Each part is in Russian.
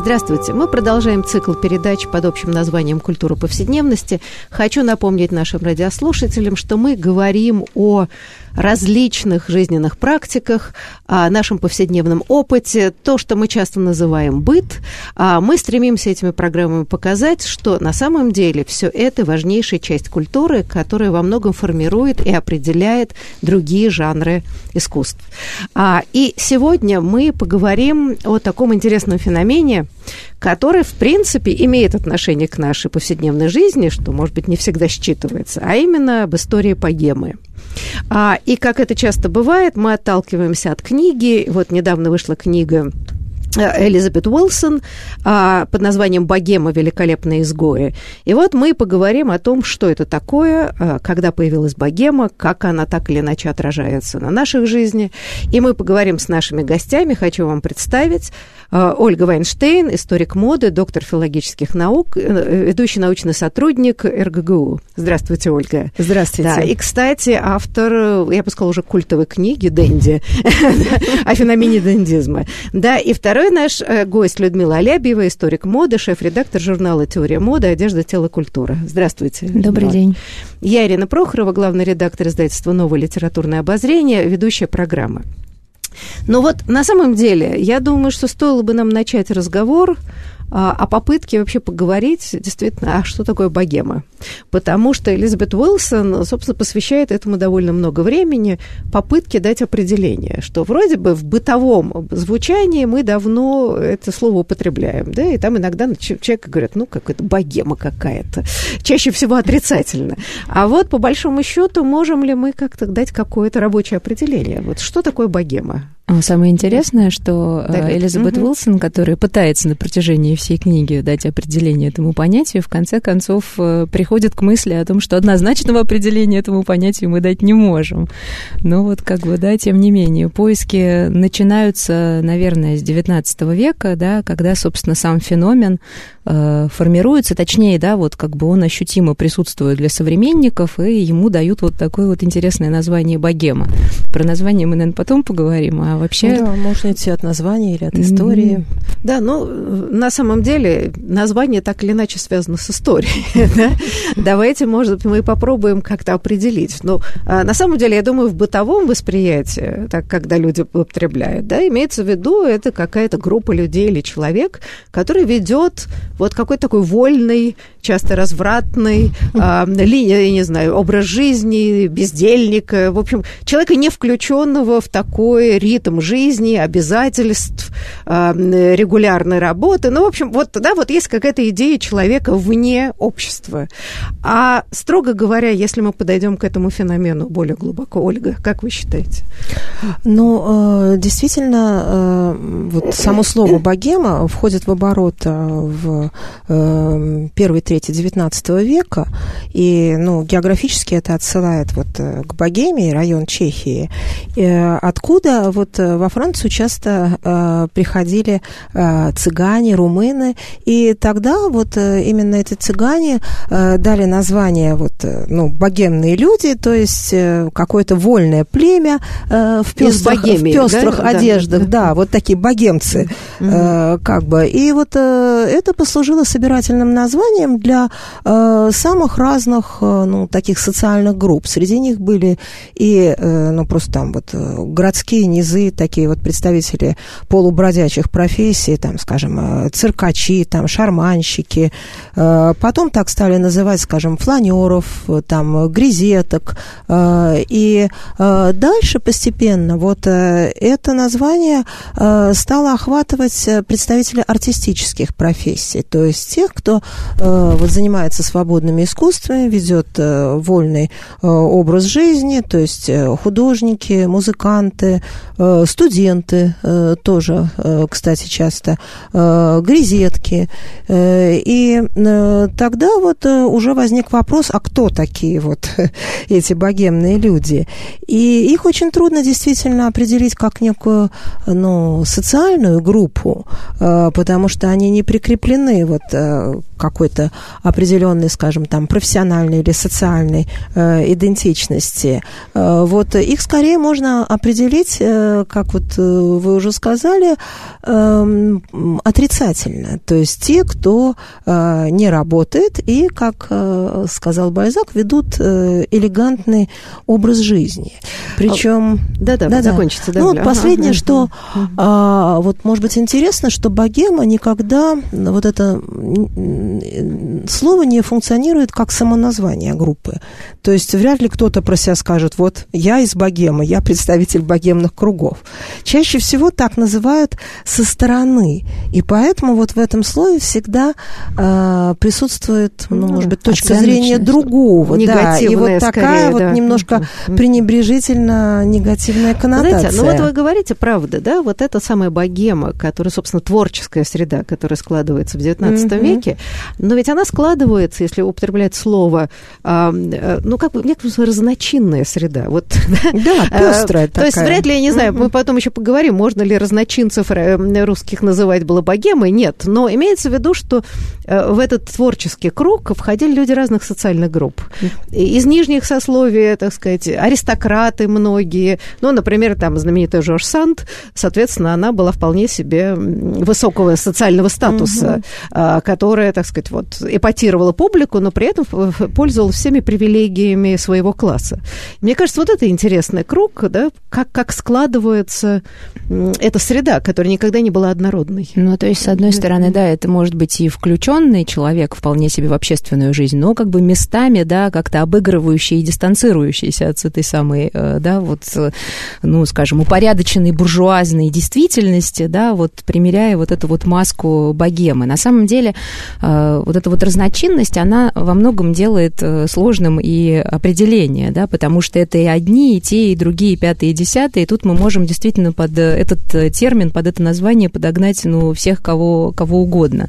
Здравствуйте. Мы продолжаем цикл передач под общим названием «Культура повседневности». Хочу напомнить нашим радиослушателям, что мы говорим о различных жизненных практиках, о нашем повседневном опыте, то, что мы часто называем быт. А мы стремимся этими программами показать, что на самом деле все это важнейшая часть культуры, которая во многом формирует и определяет другие жанры искусств. А, и сегодня мы поговорим о таком интересном феномене, который, в принципе, имеет отношение к нашей повседневной жизни, что, может быть, не всегда считывается, а именно об истории богемы. А, и как это часто бывает, мы отталкиваемся от книги. Вот недавно вышла книга Элизабет Уилсон а, под названием «Богема. Великолепные изгои». И вот мы поговорим о том, что это такое, а, когда появилась богема, как она так или иначе отражается на наших жизни. И мы поговорим с нашими гостями. Хочу вам представить а, Ольга Вайнштейн, историк моды, доктор филологических наук, э, ведущий научный сотрудник РГГУ. Здравствуйте, Ольга. Здравствуйте. Да, и, кстати, автор, я бы сказала, уже культовой книги «Дэнди» о феномене дендизма. Да, и второй Наш э, гость Людмила Алябьева, историк моды, шеф-редактор журнала «Теория моды. Одежда, тело, культура». Здравствуйте. Добрый вот. день. Я Ирина Прохорова, главный редактор издательства «Новое литературное обозрение», ведущая программы. Но вот на самом деле, я думаю, что стоило бы нам начать разговор о попытке вообще поговорить действительно, а что такое богема. Потому что Элизабет Уилсон, собственно, посвящает этому довольно много времени, попытке дать определение, что вроде бы в бытовом звучании мы давно это слово употребляем, да, и там иногда человек говорят, ну, как это богема какая-то, чаще всего отрицательно. А вот, по большому счету, можем ли мы как-то дать какое-то рабочее определение? Вот что такое богема? А самое интересное, что э, да, Элизабет угу. Уилсон, которая пытается на протяжении всей книги дать определение этому понятию, в конце концов э, приходит к мысли о том, что однозначного определения этому понятию мы дать не можем. Но вот как бы, да, тем не менее, поиски начинаются, наверное, с XIX века, да, когда, собственно, сам феномен Э, формируется, точнее, да, вот как бы он ощутимо присутствует для современников, и ему дают вот такое вот интересное название богема. Про название мы, наверное, потом поговорим, а вообще... Да, можно идти от названия или от истории. Да, ну, на самом деле, название так или иначе связано с историей, да? Давайте, может быть, мы попробуем как-то определить. Но а, на самом деле, я думаю, в бытовом восприятии, так, когда люди употребляют, да, имеется в виду, это какая-то группа людей или человек, который ведет вот какой-то такой вольный, часто развратный, э, линия, я не знаю, образ жизни, бездельника, в общем, человека, не включенного в такой ритм жизни, обязательств, э, регулярной работы. Ну, в общем, вот, да, вот есть какая-то идея человека вне общества. А, строго говоря, если мы подойдем к этому феномену более глубоко, Ольга, как вы считаете? Ну, э, действительно, э, вот само слово «богема» входит в оборот э, в первой трети XIX века, и ну, географически это отсылает вот к Богемии, район Чехии, откуда вот во Францию часто э, приходили э, цыгане, румыны, и тогда вот э, именно эти цыгане э, дали название вот, э, ну, богемные люди, то есть э, какое-то вольное племя э, в пестрых, Богемии, в пестрых да? одеждах, да, да. да, вот такие богемцы, mm-hmm. э, как бы, и вот э, это послужило послужило собирательным названием для э, самых разных, э, ну, таких социальных групп. Среди них были и, э, ну, просто там вот э, городские низы, такие вот представители полубродячих профессий, там, скажем, э, циркачи, там, шарманщики. Э, потом так стали называть, скажем, фланеров, э, там, грезеток. И дальше постепенно вот это название стало охватывать представителей артистических профессий то есть тех, кто вот занимается свободными искусствами, ведет вольный образ жизни, то есть художники, музыканты, студенты тоже, кстати, часто, грезетки. И тогда вот уже возник вопрос, а кто такие вот эти богемные люди? И их очень трудно действительно определить как некую ну, социальную группу, потому что они не прикреплены вот какой-то определенной, скажем, там, профессиональной или социальной э, идентичности. Э, вот их скорее можно определить, э, как вот э, вы уже сказали, э, отрицательно. То есть те, кто э, не работает и, как э, сказал Бальзак, ведут элегантный образ жизни. Причем... Да-да, да, закончите. Да, ну, вот последнее, ага, что, ага. Э, вот, может быть, интересно, что богема никогда, вот это слово не функционирует как самоназвание группы. То есть вряд ли кто-то про себя скажет, вот я из богема, я представитель богемных кругов. Чаще всего так называют со стороны. И поэтому вот в этом слове всегда э, присутствует, ну, ну, может быть, точка зрения другого. Да, и вот такая скорее, вот да. немножко пренебрежительно негативная коннотация. Знаете, ну вот вы говорите правда, да, вот эта самая богема, которая, собственно, творческая среда, которая складывается в XIX mm-hmm. веке, но ведь она складывается, если употреблять слово, э, ну, как бы, мне кажется, разночинная среда. Вот, да, пестрая такая. То есть вряд ли, я не знаю, мы потом еще поговорим, можно ли разночинцев э, русских называть было богемой, нет. Но имеется в виду, что э, в этот творческий круг входили люди разных социальных групп. Из нижних сословий, так сказать, аристократы многие. Ну, например, там знаменитая Жорж Санд, соответственно, она была вполне себе высокого социального статуса, угу. которая, так сказать, вот эпатировала публику, но при этом пользовалась всеми привилегиями своего класса. Мне кажется, вот это интересный круг, да, как, как складывается эта среда, которая никогда не была однородной. Ну, то есть, с одной стороны, да, это может быть и включенный человек вполне себе в общественную жизнь, но как бы местами, да, как-то обыгрывающий и дистанцирующийся от этой самой, э, да, вот, ну, скажем, упорядоченной буржуазной действительности, да, вот примеряя вот эту вот маску богемы. На самом деле, э, вот эта вот разночинность, она во многом делает э, сложным и определение, да, потому что это и одни, и те, и другие, и пятые, и десятые, и тут мы можем действительно под этот термин, под это название подогнать, ну, всех, кого, кого угодно.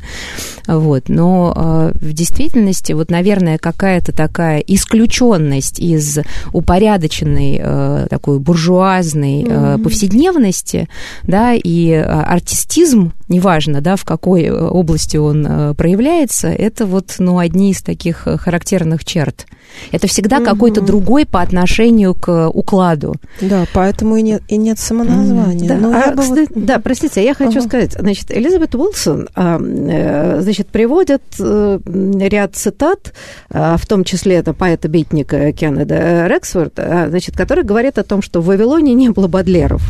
Вот. Но э, в действительности, вот, наверное, какая-то такая исключенность из упорядоченной э, такой буржуазной э, повседневности, да, и артистизм, неважно, да, в какой области он проявляется, это вот, ну, одни из таких характерных черт. Это всегда угу. какой-то другой по отношению к укладу. Да, поэтому и нет, и нет самоназвания. Да, Но а, кстати, вот... да, простите, я хочу ага. сказать, значит, Элизабет Уилсон, а, э, значит, приводит э, ряд цитат, а, в том числе это поэта-битника Кеннеда Рексфорда, значит, который говорит о том, что в Вавилоне не было бодлеров.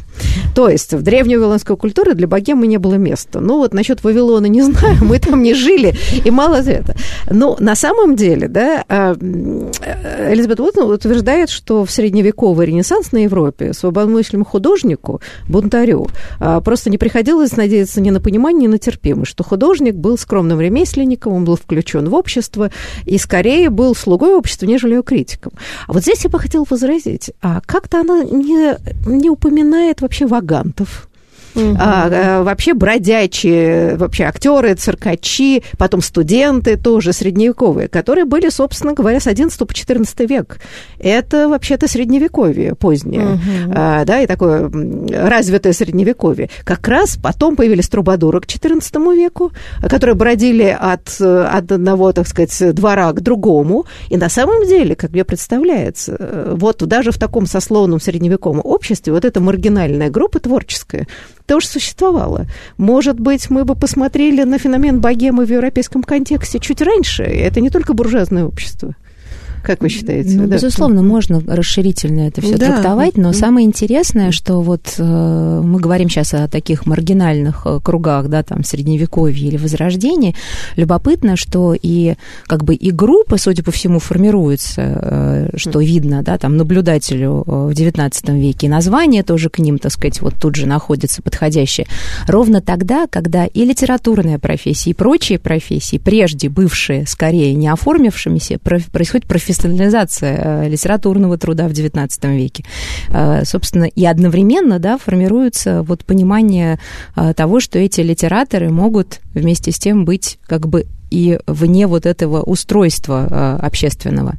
То есть в древней вавилонской культуре для богемы не было места. Ну вот насчет Вавилона не знаю, мы там не жили, и мало это. Но на самом деле, да, Элизабет Уотсон утверждает, что в средневековой ренессансной Европе свободомыслящему художнику, бунтарю, а, просто не приходилось надеяться ни на понимание, ни на терпимость, что художник был скромным ремесленником, он был включен в общество и скорее был слугой общества, нежели его критиком. А вот здесь я бы хотела возразить, а как-то она не, не упоминает вообще вагантов, Угу. А, вообще бродячие, вообще актеры, циркачи, потом студенты тоже средневековые, которые были, собственно говоря, с 11 по 14 век. Это вообще-то средневековье позднее, угу. а, да, и такое развитое средневековье. Как раз потом появились трубадуры к 14 веку, которые бродили от, от одного, так сказать, двора к другому. И на самом деле, как мне представляется, вот даже в таком сословном средневековом обществе вот эта маргинальная группа творческая, тоже существовало. Может быть, мы бы посмотрели на феномен богемы в европейском контексте чуть раньше. Это не только буржуазное общество. Как вы считаете? Ну, да? безусловно, можно расширительно это все да. трактовать, но самое интересное, что вот э, мы говорим сейчас о таких маргинальных э, кругах, да, там, средневековье или возрождении, любопытно, что и как бы и группы, судя по всему, формируются, э, что видно, да, там, наблюдателю в XIX веке, и название тоже к ним, так сказать, вот тут же находится подходящее, ровно тогда, когда и литературная профессия, и прочие профессии, прежде бывшие, скорее не оформившимися, происходит профессиональная профессионализация литературного труда в XIX веке. Собственно, и одновременно да, формируется вот понимание того, что эти литераторы могут вместе с тем быть как бы и вне вот этого устройства э, общественного.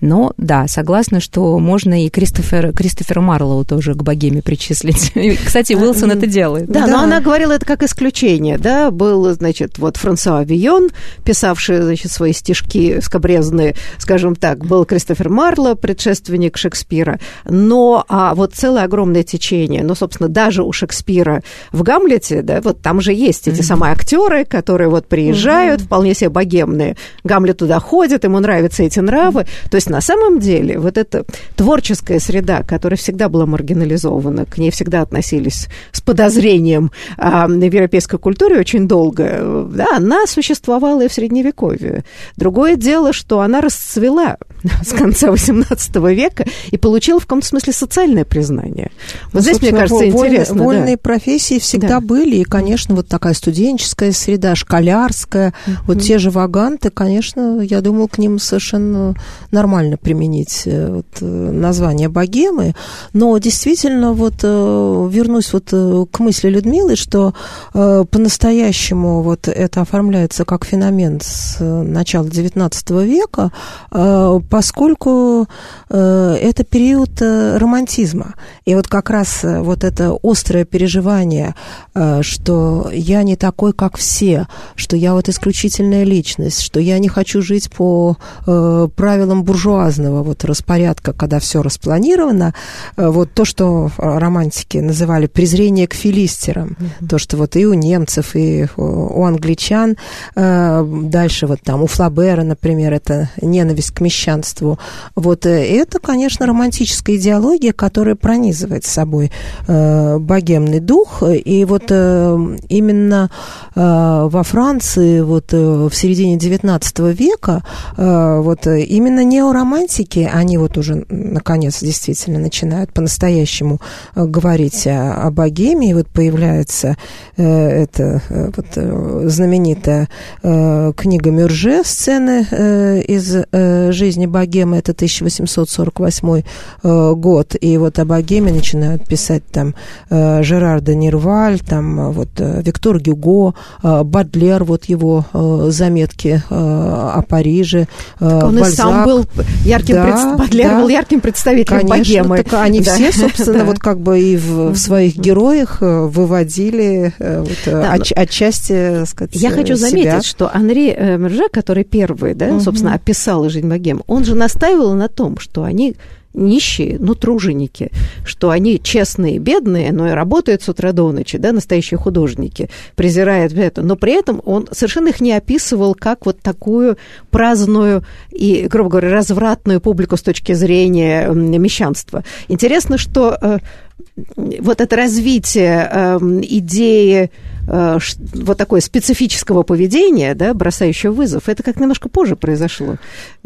Но да, согласна, что можно и Кристофер, Кристофера Марлоу тоже к богеме причислить. Кстати, Уилсон это делает. Да, но она говорила это как исключение, да, был, значит, вот Франсуа Вион, писавший, значит, свои стишки скобрезные, скажем так, был Кристофер Марло, предшественник Шекспира, но а вот целое огромное течение, ну, собственно, даже у Шекспира в Гамлете, да, вот там же есть эти самые актеры, которые вот приезжают, вполне вполне себе богемные. Гамлет туда ходит, ему нравятся эти нравы. То есть на самом деле вот эта творческая среда, которая всегда была маргинализована, к ней всегда относились с подозрением а, в европейской культуре очень долго, да, она существовала и в Средневековье. Другое дело, что она расцвела с конца XVIII века и получила в каком-то смысле социальное признание. Вот ну, здесь, мне кажется, воль, интересно. Вольные да. профессии всегда да. были, и, конечно, вот такая студенческая среда, школярская, mm-hmm. вот те же ваганты, конечно, я думаю, к ним совершенно нормально применить э, вот, э, название богемы, но действительно, вот э, вернусь вот к мысли Людмилы, что по-настоящему вот это оформляется как феномен с начала XIX века, поскольку это период романтизма. И вот как раз вот это острое переживание, что я не такой, как все, что я вот исключительно отдельная личность, что я не хочу жить по э, правилам буржуазного вот распорядка, когда все распланировано. Э, вот то, что романтики называли презрение к филистерам, mm-hmm. то, что вот и у немцев, и у англичан, э, дальше вот там у Флабера, например, это ненависть к мещанству. Вот э, это, конечно, романтическая идеология, которая пронизывает собой э, богемный дух. И вот э, именно во Франции вот в середине XIX века вот именно неоромантики, они вот уже, наконец, действительно начинают по-настоящему говорить о, о богеме, и вот появляется эта вот знаменитая книга Мюрже «Сцены из жизни богемы», это 1848 год, и вот о богеме начинают писать там Жерар де Нирваль, там вот Виктор Гюго, Бадлер, вот его заметки э, о Париже. Э, он Бальзак. и сам был ярким, да, пред... да. был ярким представителем Конечно, богемы. Так они да. все, собственно, вот как бы и в, в своих героях э, выводили вот, да, от, отчасти, сказать, Я хочу заметить, себя. что Анри Мерже, который первый, да, угу. собственно, описал жизнь богем, он же настаивал на том, что они нищие, ну, труженики, что они честные, бедные, но и работают с утра до ночи, да, настоящие художники, презирают это, но при этом он совершенно их не описывал как вот такую праздную и, грубо говоря, развратную публику с точки зрения мещанства. Интересно, что э, вот это развитие э, идеи Э, вот такое специфического поведения, да, бросающего вызов, это как немножко позже произошло.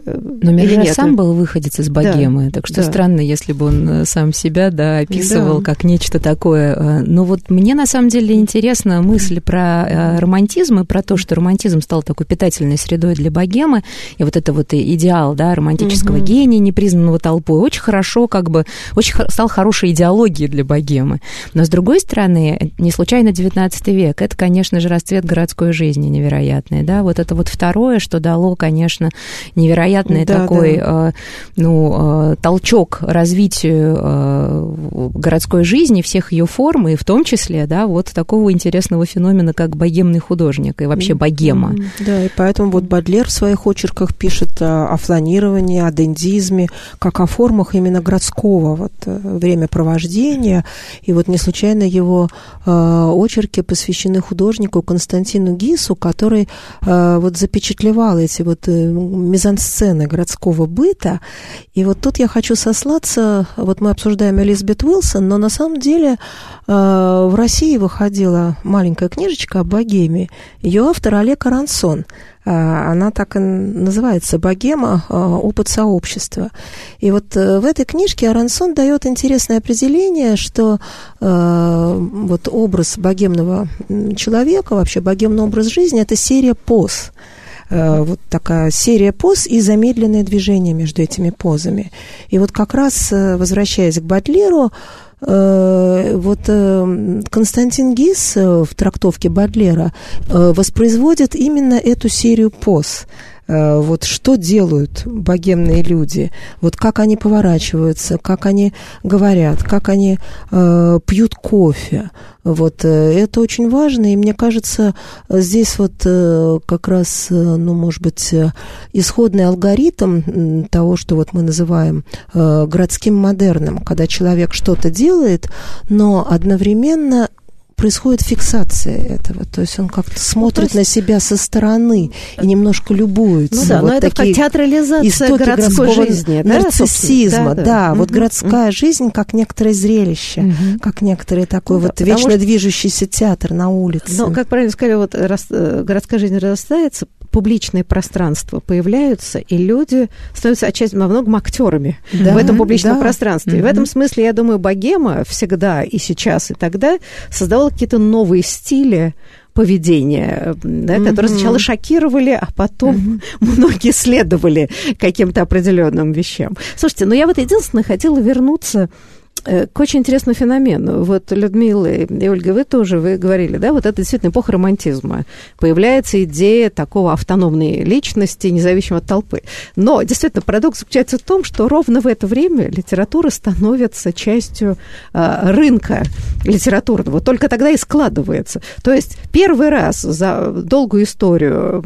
Э, Но Миржа сам был выходец из богемы, да, так что да. странно, если бы он э, сам себя, да, описывал да. как нечто такое. Но вот мне на самом деле интересна мысль про романтизм и про то, что романтизм стал такой питательной средой для богемы, и вот это вот идеал, да, романтического угу. гения, непризнанного толпой, очень хорошо, как бы, очень стал хорошей идеологией для богемы. Но, с другой стороны, не случайно 19 век, человек, это, конечно же, расцвет городской жизни невероятный, да, вот это вот второе, что дало, конечно, невероятный да, такой, да. Э, ну, э, толчок развитию э, городской жизни, всех ее форм, и в том числе, да, вот такого интересного феномена, как богемный художник и вообще богема. Да, и поэтому вот Бадлер в своих очерках пишет о фланировании, о дендизме, как о формах именно городского вот времяпровождения, и вот не случайно его очерки посвящены посвящены художнику Константину Гису, который э, вот запечатлевал эти вот э, мизансцены городского быта. И вот тут я хочу сослаться, вот мы обсуждаем Элизабет Уилсон, но на самом деле э, в России выходила маленькая книжечка о богеме. Ее автор Олег Арансон – она так и называется «Богема. А, опыт сообщества». И вот э, в этой книжке Арансон дает интересное определение, что э, вот образ богемного человека, вообще богемный образ жизни – это серия поз – вот такая серия поз и замедленное движение между этими позами. И вот как раз, возвращаясь к Бадлеру, вот Константин Гис в трактовке Бадлера воспроизводит именно эту серию поз. Э, вот что делают богемные люди, вот как они поворачиваются, как они говорят, как они э, пьют кофе. Вот э, это очень важно, и мне кажется, здесь вот э, как раз, ну, может быть, исходный алгоритм того, что вот мы называем городским модерном, когда человек что-то делает, но одновременно происходит фиксация этого, то есть он как-то смотрит ну, есть... на себя со стороны и немножко любуется. Ну да, вот но это как театрализация городской жизни, нарциссизма, да, да, да. вот городская жизнь как некоторое зрелище, угу. как некоторый такой ну, вот да, вечно что... движущийся театр на улице. Ну, как правильно сказали, вот раз, э, городская жизнь разрастается, публичные пространства появляются, и люди становятся отчасти во многом актерами да, в этом публичном да. пространстве. И в этом смысле, я думаю, богема всегда и сейчас, и тогда создавала какие-то новые стили поведения, да, mm-hmm. которые сначала шокировали, а потом mm-hmm. многие следовали каким-то определенным вещам. Слушайте, ну я вот единственное хотела вернуться к очень интересному феномену. Вот, Людмила и Ольга, вы тоже вы говорили, да, вот это действительно эпоха романтизма. Появляется идея такого автономной личности, независимо от толпы. Но, действительно, парадокс заключается в том, что ровно в это время литература становится частью э, рынка литературного. Только тогда и складывается. То есть первый раз за долгую историю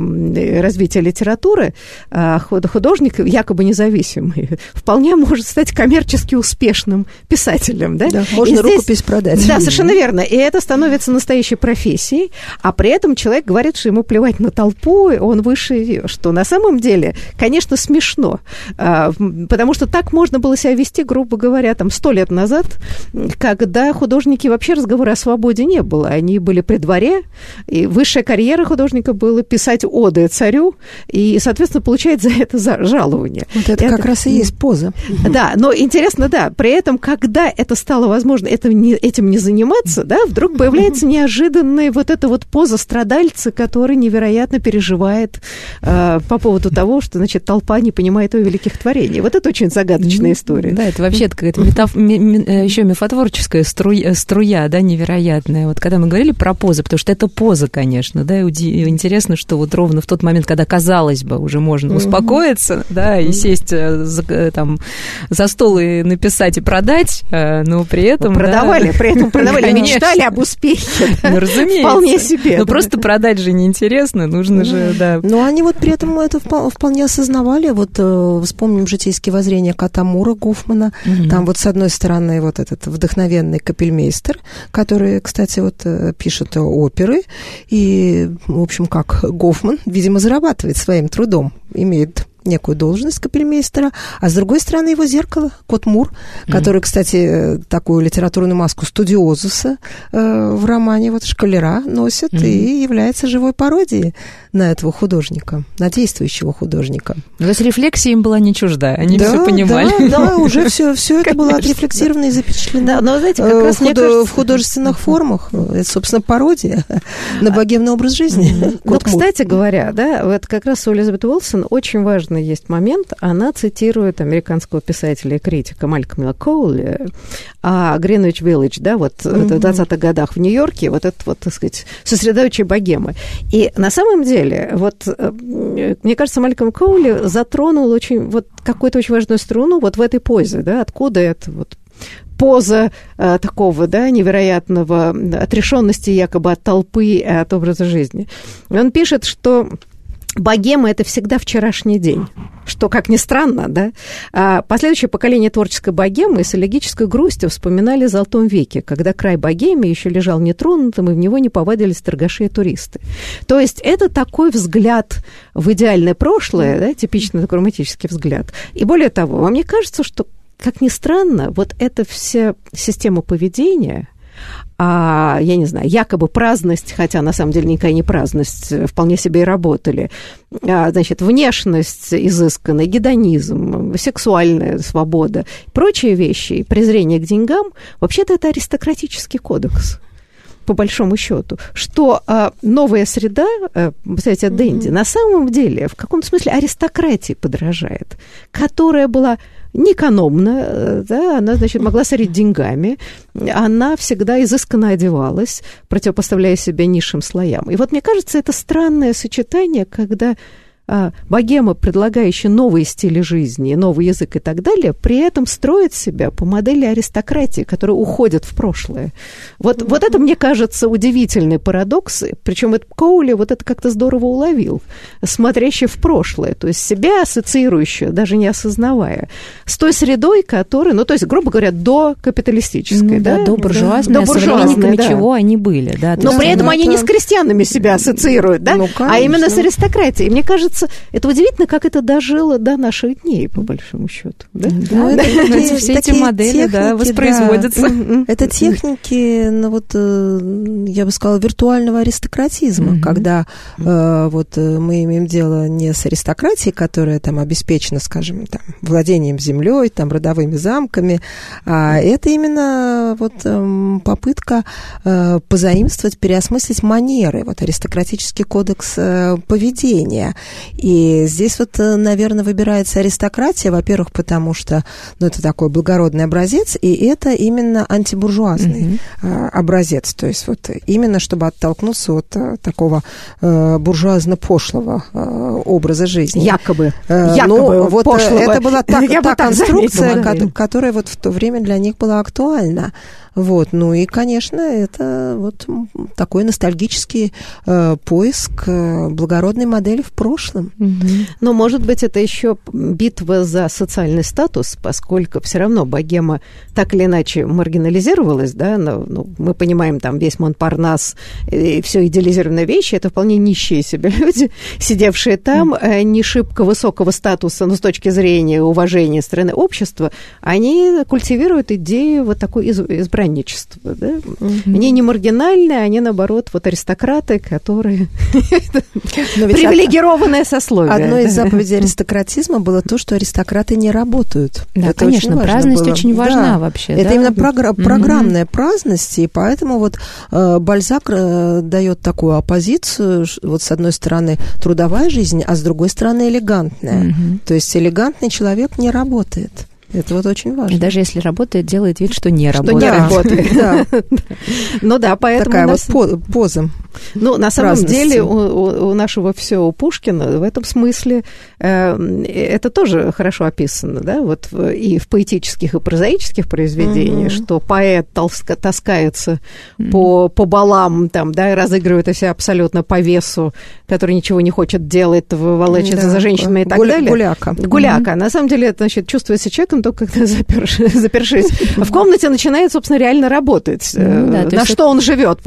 развития литературы э, художник, якобы независимый, вполне может стать коммерчески успешным писателем писателем, да? да можно и рукопись продать. Да, совершенно верно. И это становится настоящей профессией, а при этом человек говорит, что ему плевать на толпу, он выше ее, что на самом деле, конечно, смешно, а, потому что так можно было себя вести, грубо говоря, там, сто лет назад, когда художники вообще разговора о свободе не было. Они были при дворе, и высшая карьера художника была писать оды царю, и, соответственно, получать за это жалование. Вот это, это как раз и есть поза. Да, но интересно, да, при этом, когда когда это стало возможно это не, этим не заниматься, да, вдруг появляется неожиданная вот эта вот поза страдальца, который невероятно переживает э, по поводу того, что, значит, толпа не понимает его великих творений. Вот это очень загадочная история. Да, это вообще какая-то метаф... Э, еще мифотворческая струя, струя, да, невероятная. Вот когда мы говорили про позы, потому что это поза, конечно, да, и интересно, что вот ровно в тот момент, когда, казалось бы, уже можно успокоиться, да, и сесть э, за, э, там за стол и написать и продать, Э, но при этом... Ну, продавали, да, при этом продавали, мечтали об успехе. Ну, разумеется. Вполне себе. Ну, просто продать же неинтересно, нужно же, да. Но они вот при этом это вполне осознавали. Вот э, вспомним житейские воззрения Катамура Гофмана. Там вот с одной стороны вот этот вдохновенный капельмейстер, который, кстати, вот э, пишет оперы. И, в общем, как Гофман, видимо, зарабатывает своим трудом, имеет некую должность капельмейстера, а с другой стороны его зеркало, Кот Мур, mm-hmm. который, кстати, такую литературную маску студиозуса э, в романе вот «Шкалера» носит mm-hmm. и является живой пародией на этого художника, на действующего художника. То есть рефлексия им была не чужда, они да, все понимали. Да, да, уже все, все это было отрефлексировано и запечатлено да, но, знаете, как э, раз, в, худо- кажется... в художественных формах. Это, собственно, пародия на богемный образ жизни. Ну, кстати говоря, да, вот как раз у Элизабет Уилсон очень важный есть момент, она цитирует американского писателя и критика Малькома Коули, а Гринвич Виллидж, да, вот в 20-х годах в Нью-Йорке, вот этот вот, так сказать, сосредоточие богемы. И на самом деле деле, вот э, мне кажется, Мальком Коули затронул очень, вот какую-то очень важную струну вот в этой позе, да, откуда это вот поза э, такого, да, невероятного отрешенности якобы от толпы, от образа жизни. Он пишет, что богема – это всегда вчерашний день, что, как ни странно, да, а последующее поколение творческой богемы с элегической грустью вспоминали о Золотом веке, когда край богемии еще лежал нетронутым, и в него не повадились торгаши и туристы. То есть это такой взгляд в идеальное прошлое, да, типичный такой романтический взгляд. И более того, вам не кажется, что, как ни странно, вот эта вся система поведения – а, я не знаю, якобы праздность, хотя на самом деле никакая не праздность, вполне себе и работали. А, значит, внешность изысканная, гедонизм, сексуальная свобода, прочие вещи, презрение к деньгам, вообще-то это аристократический кодекс. по большому счету, что а, новая среда, а, кстати, Дэнди, mm-hmm. на самом деле в каком-то смысле аристократии подражает, которая была неэкономна, э, да, она, значит, могла сорить деньгами, она всегда изысканно одевалась, противопоставляя себя низшим слоям. И вот мне кажется, это странное сочетание, когда богема, предлагающая новые стили жизни, новый язык и так далее, при этом строит себя по модели аристократии, которая уходит в прошлое. Вот, вот это, мне кажется, удивительный парадокс, причем это Коули вот это как-то здорово уловил, смотрящий в прошлое, то есть себя ассоциирующую, даже не осознавая, с той средой, которая, ну, то есть, грубо говоря, до капиталистической, ну, да, да, до буржуазной, до буржуазной, да. чего они были, да. Но при этом это... они не с крестьянами себя ассоциируют, да, ну, а именно с аристократией. Мне кажется, кажется, это удивительно, как это дожило до наших дней, по большому счету. Да, да, да, да. Такие, все эти модели техники, да, воспроизводятся. Да. Это техники, ну вот, э, я бы сказала, виртуального аристократизма, mm-hmm. когда э, вот э, мы имеем дело не с аристократией, которая там обеспечена, скажем, там, владением землей, там, родовыми замками, а это именно вот э, попытка э, позаимствовать, переосмыслить манеры, вот аристократический кодекс э, поведения. И здесь вот, э, наверное, выбирается аристократия, во-первых, потому что ну, это такой благородный образец, и это именно антибуржуазный mm-hmm. образец. То есть вот именно чтобы оттолкнуться от э, такого буржуазно-пошлого образа жизни. Якобы. Якобы ну, вот пошлого. это была та, та конструкция, заметила, которая вот в то время для них была актуальна. Вот, ну и, конечно, это вот такой ностальгический э, поиск э, благородной модели в прошлом. Угу. Но, может быть, это еще битва за социальный статус, поскольку все равно богема так или иначе маргинализировалась, да, но, ну, мы понимаем, там весь Монпарнас и все идеализированные вещи, это вполне нищие себе люди, сидевшие там, mm. не шибко высокого статуса, но с точки зрения уважения страны общества, они культивируют идею вот такой избрания избранничество. Да? Угу. Они не маргинальные, они, наоборот, вот аристократы, которые привилегированное сословие. Одной из заповедей аристократизма было то, что аристократы не работают. Да, конечно, праздность очень важна вообще. Это именно программная праздность, и поэтому вот э, Бальзак э, дает такую оппозицию, вот с одной стороны трудовая жизнь, а с другой стороны элегантная. То есть элегантный человек не работает. Это вот очень важно. И даже если работает, делает вид, что не работает. Что не работает, да. Ну да, поэтому... Такая вот поза. Ну, на самом деле, у нашего все у Пушкина в этом смысле э, это тоже хорошо описано, да, вот и в поэтических, и прозаических произведениях, что поэт таскается по, по балам, там, да, и разыгрывает себя абсолютно по весу, который ничего не хочет делать, волочится за женщинами и так далее. Гуляка. Гуляка. На самом деле, это, значит, чувствует себя человеком только когда запершись, запершись в комнате, начинает, собственно, реально работать. Да, на что он живет.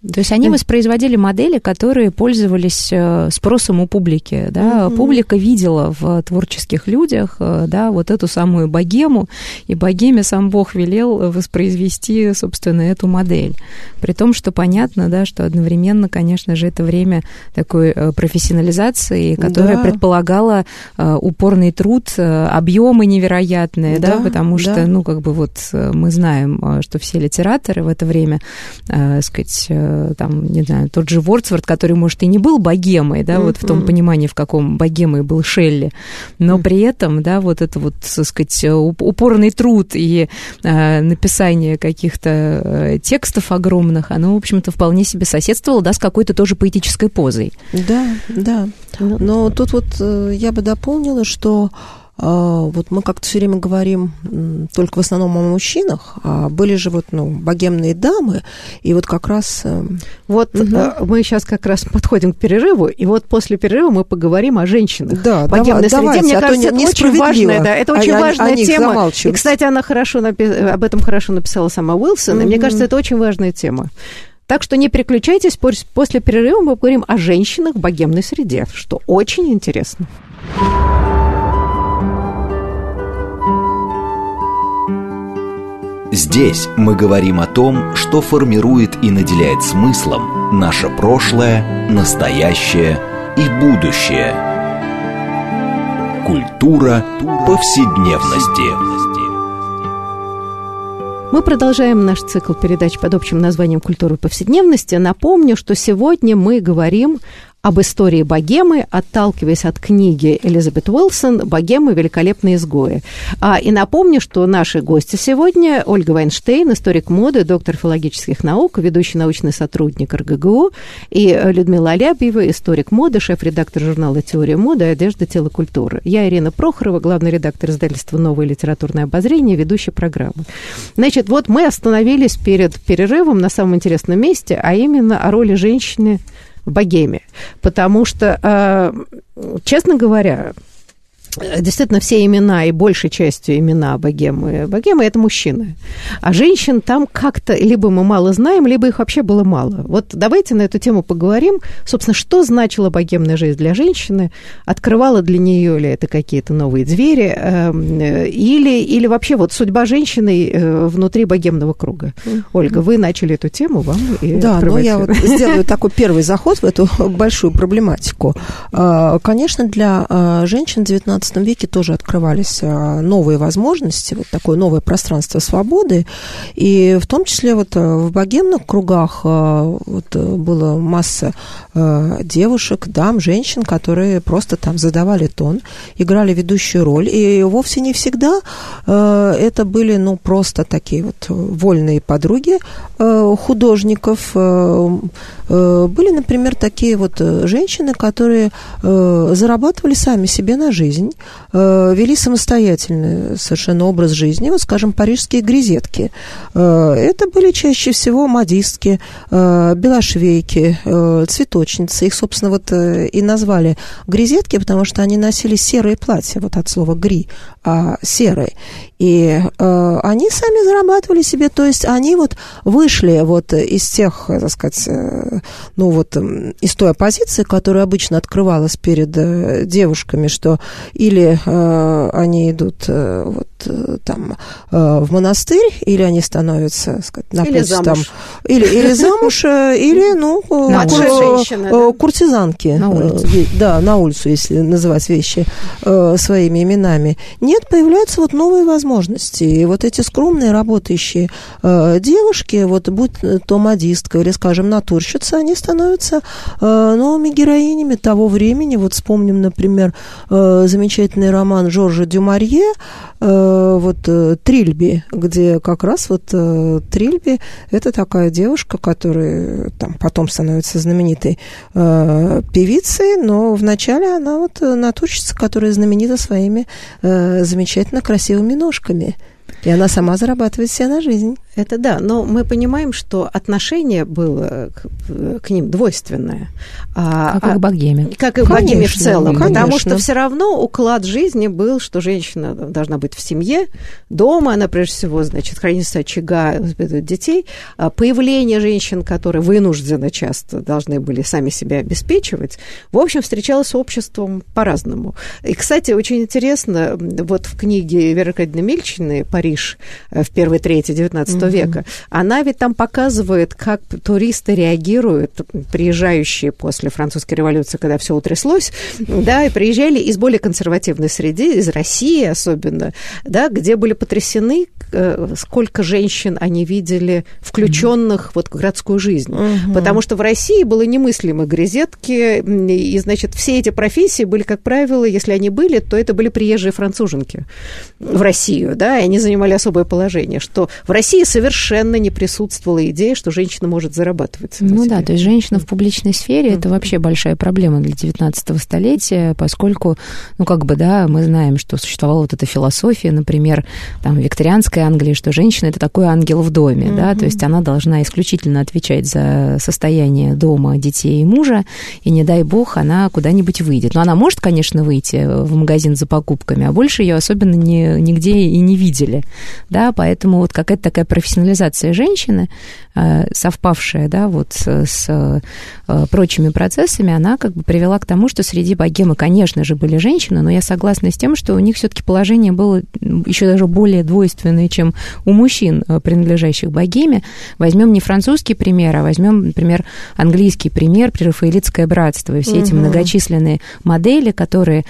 То есть они воспроизводили модели, которые пользовались э, спросом у публики. Да? Mm-hmm. Публика видела в творческих людях э, да, вот эту самую богему, и богеме сам Бог велел воспроизвести, собственно, эту модель. При том, что понятно, да, что одновременно, конечно же, это время такой э, профессионализации, которая да. предполагала упорный труд, объемы невероятные, да, да потому что, да. ну, как бы вот мы знаем, что все литераторы в это время, э, сказать, там, не знаю, тот же Вордсворт, который, может, и не был богемой, да, mm-hmm. вот в том понимании, в каком богемой был Шелли, но mm-hmm. при этом, да, вот это вот, так сказать, упорный труд и э, написание каких-то э, текстов огромных, оно, в общем-то, вполне себе соседствовало, да, с какой-то тоже поэтической позой. Да, да. Ну, но тут вот э, я бы дополнила, что вот мы как-то все время говорим только в основном о мужчинах, а были же вот, ну, богемные дамы, и вот как раз... Э, вот угу. мы сейчас как раз подходим к перерыву, и вот после перерыва мы поговорим о женщинах. Да, богемной давай, среде. Мне а кажется, это очень важная, да, это очень а, важная тема. И, кстати, она хорошо напи- об этом хорошо написала сама Уилсон, угу. и мне кажется, это очень важная тема. Так что не переключайтесь, после перерыва мы поговорим о женщинах в богемной среде, что очень интересно. Здесь мы говорим о том, что формирует и наделяет смыслом наше прошлое, настоящее и будущее. Культура повседневности. Мы продолжаем наш цикл передач под общим названием «Культура повседневности». Напомню, что сегодня мы говорим об истории богемы, отталкиваясь от книги Элизабет Уилсон «Богема. Великолепные изгои». А, и напомню, что наши гости сегодня Ольга Вайнштейн, историк моды, доктор филологических наук, ведущий научный сотрудник РГГУ, и Людмила Алябьева, историк моды, шеф-редактор журнала «Теория моды. Одежда, тело, культура». Я Ирина Прохорова, главный редактор издательства «Новое литературное обозрение», ведущая программы. Значит, вот мы остановились перед перерывом на самом интересном месте, а именно о роли женщины – богеме. Потому что, э, честно говоря, действительно все имена и большей частью имена богемы, богемы это мужчины. А женщин там как-то либо мы мало знаем, либо их вообще было мало. Вот давайте на эту тему поговорим. Собственно, что значила богемная жизнь для женщины? Открывала для нее ли это какие-то новые двери? Эм, или, или вообще вот судьба женщины э, внутри богемного круга? Ольга, вы начали эту тему, вам и Да, ну я вот сделаю такой первый заход в эту большую проблематику. Конечно, для женщин 19 XIX веке тоже открывались а, новые возможности, вот такое новое пространство свободы, и в том числе вот а, в богемных кругах а, вот было масса девушек, дам, женщин, которые просто там задавали тон, играли ведущую роль, и вовсе не всегда это были, ну, просто такие вот вольные подруги художников. Были, например, такие вот женщины, которые зарабатывали сами себе на жизнь, э, вели самостоятельный совершенно образ жизни. Вот, скажем, парижские грезетки. Э, это были чаще всего модистки, э, белошвейки, цветочницы. Их, собственно, вот и назвали грезетки, потому что они носили серые платья, вот от слова «гри», а серые. И э, они сами зарабатывали себе, то есть они вот вышли вот из тех, так сказать, э, ну вот из той оппозиции, которая обычно открывалась перед э, девушками, что или э, они идут э, вот э, там э, в монастырь, или они становятся, сказать, на или замуж. Там, или, или замуж, э, или, ну, э, куртизанки. На улицу. Да, на улицу, если называть вещи своими именами. Нет, появляются вот новые возможности. И вот эти скромные работающие э, девушки, вот будь то модистка или, скажем, натурщица, они становятся э, новыми героинями того времени. Вот вспомним, например, э, замечательный роман Жоржа Дюмарье э, вот э, Трильби, где как раз вот э, Трильби это такая девушка, которая там потом становится знаменитой э, певицей, но вначале она вот натурщица, которая знаменита своими э, замечательно красивыми ножками. И она сама зарабатывает себе на жизнь. Это да, но мы понимаем, что отношение было к, к ним двойственное. А, как и к богеме. Как и к богеме в целом. Конечно. Потому что все равно уклад жизни был, что женщина должна быть в семье, дома, она прежде всего, значит, хранится очага, детей. А появление женщин, которые вынуждены часто должны были сами себя обеспечивать, в общем, встречалось с обществом по-разному. И, кстати, очень интересно, вот в книге Веры Кадины Мельчины «Париж» в первой трети 19 века. Она ведь там показывает, как туристы реагируют, приезжающие после французской революции, когда все утряслось, да, и приезжали из более консервативной среды, из России особенно, да, где были потрясены, э, сколько женщин они видели включенных вот в городскую жизнь. Потому что в России было немыслимо грезетки, и, значит, все эти профессии были, как правило, если они были, то это были приезжие француженки в Россию, да, и они занимали особое положение, что в России совершенно не присутствовала идея, что женщина может зарабатывать. Ну да, то есть женщина в публичной сфере mm-hmm. это вообще большая проблема для 19 столетия, поскольку, ну как бы, да, мы знаем, что существовала вот эта философия, например, там, викторианской Англии, что женщина это такой ангел в доме, mm-hmm. да, то есть она должна исключительно отвечать за состояние дома, детей и мужа, и не дай бог она куда-нибудь выйдет. Но она может, конечно, выйти в магазин за покупками, а больше ее особенно ни, нигде и не видели, да, поэтому вот какая-то такая профессионализация женщины, э, совпавшая, да, вот с э, прочими процессами, она как бы привела к тому, что среди богемы, конечно же, были женщины, но я согласна с тем, что у них все-таки положение было еще даже более двойственное, чем у мужчин, э, принадлежащих богеме. Возьмем не французский пример, а возьмем, например, английский пример, прерафаэлитское братство, и все угу. эти многочисленные модели, которые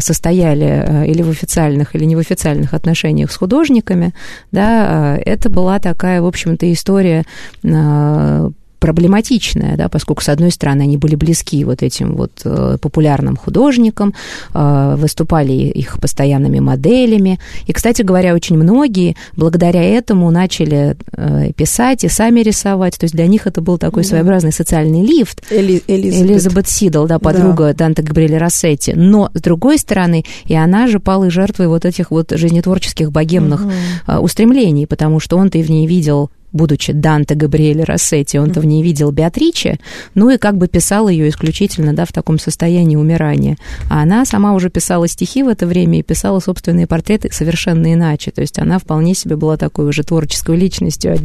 состояли или в официальных, или не в официальных отношениях с художниками, да, это была такая, в общем-то, история э, проблематичная, да, поскольку, с одной стороны, они были близки вот этим вот э, популярным художникам, э, выступали их постоянными моделями. И, кстати говоря, очень многие благодаря этому начали э, писать и сами рисовать. То есть для них это был такой да. своеобразный социальный лифт. Эли, Элизабет. Элизабет Сидл, да, подруга да. Данте Габриэля Рассетти. Но, с другой стороны, и она же пала жертвой вот этих вот жизнетворческих богемных угу. устремлений, потому что он-то и в ней видел будучи Данте Габриэль Рассетти, он-то в ней видел Беатриче, ну и как бы писал ее исключительно, да, в таком состоянии умирания. А она сама уже писала стихи в это время и писала собственные портреты совершенно иначе, то есть она вполне себе была такой уже творческой личностью.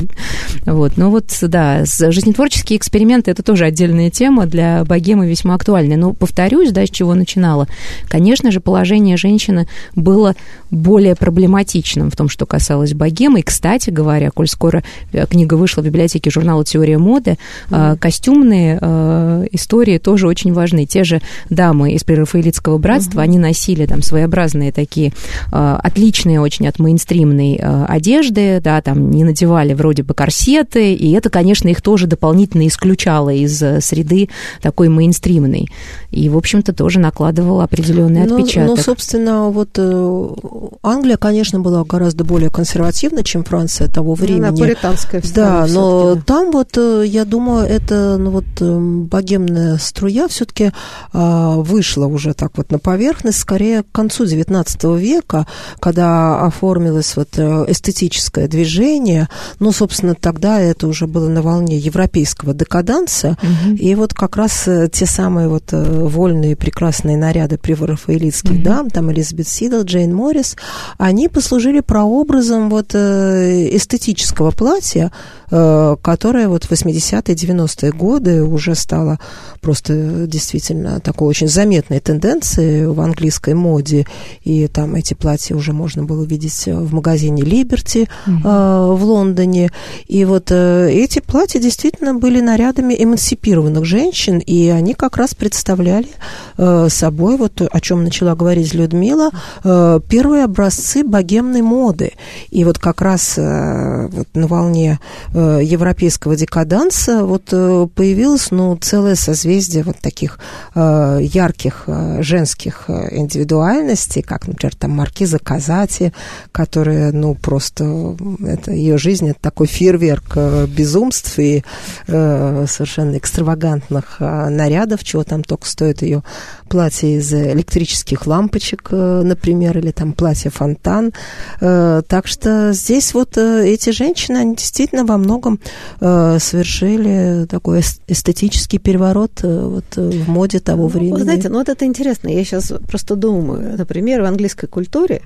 Вот, ну вот, да, жизнетворческие эксперименты – это тоже отдельная тема для богемы весьма актуальная. Но повторюсь, да, с чего начинала. Конечно же, положение женщины было более проблематичным в том, что касалось богемы. И, кстати говоря, коль скоро Э, книга вышла в библиотеке журнала «Теория моды», mm-hmm. костюмные э, истории тоже очень важны. Те же дамы из прерафаэлитского братства, mm-hmm. они носили там своеобразные такие отличные очень от мейнстримной одежды, да, там не надевали вроде бы корсеты, и это, конечно, их тоже дополнительно исключало из среды такой мейнстримной. И, в общем-то, тоже накладывало определенный ну, отпечаток. Ну, собственно, вот Англия, конечно, была гораздо более консервативна, чем Франция того времени. Ну, она американская Да, но там вот, э, я думаю, это ну, вот эм, богемная струя все-таки а, вышла уже так вот на поверхность, скорее к концу XIX века, когда оформилось вот э, эстетическое движение. Ну, собственно, тогда это уже было на волне европейского декаданса, угу. и вот как раз э, те самые вот вольные прекрасные наряды приворофаэлитских угу. дам, там Элизабет Сидл, Джейн Моррис, они послужили прообразом вот эстетического платья, платье, э, которое вот в 80-е, 90-е годы уже стало просто действительно такой очень заметной тенденцией в английской моде. И там эти платья уже можно было видеть в магазине Liberty mm-hmm. в Лондоне. И вот э, эти платья действительно были нарядами эмансипированных женщин, и они как раз представляли собой, вот о чем начала говорить Людмила, первые образцы богемной моды. И вот как раз вот на волне э, европейского декаданса вот э, появилось, ну, целое созвездие вот таких э, ярких женских индивидуальностей, как, например, там Маркиза Казати, которая, ну, просто это ее жизнь, это такой фейерверк безумств и совершенно экстравагантных нарядов, чего там только стоит ее платье из электрических лампочек, например, или там платье-фонтан. Так что здесь вот эти женщины, они действительно во многом э, совершили такой эстетический переворот э, вот, э, в моде того ну, времени. Вы знаете, ну вот это интересно. Я сейчас просто думаю, например, в английской культуре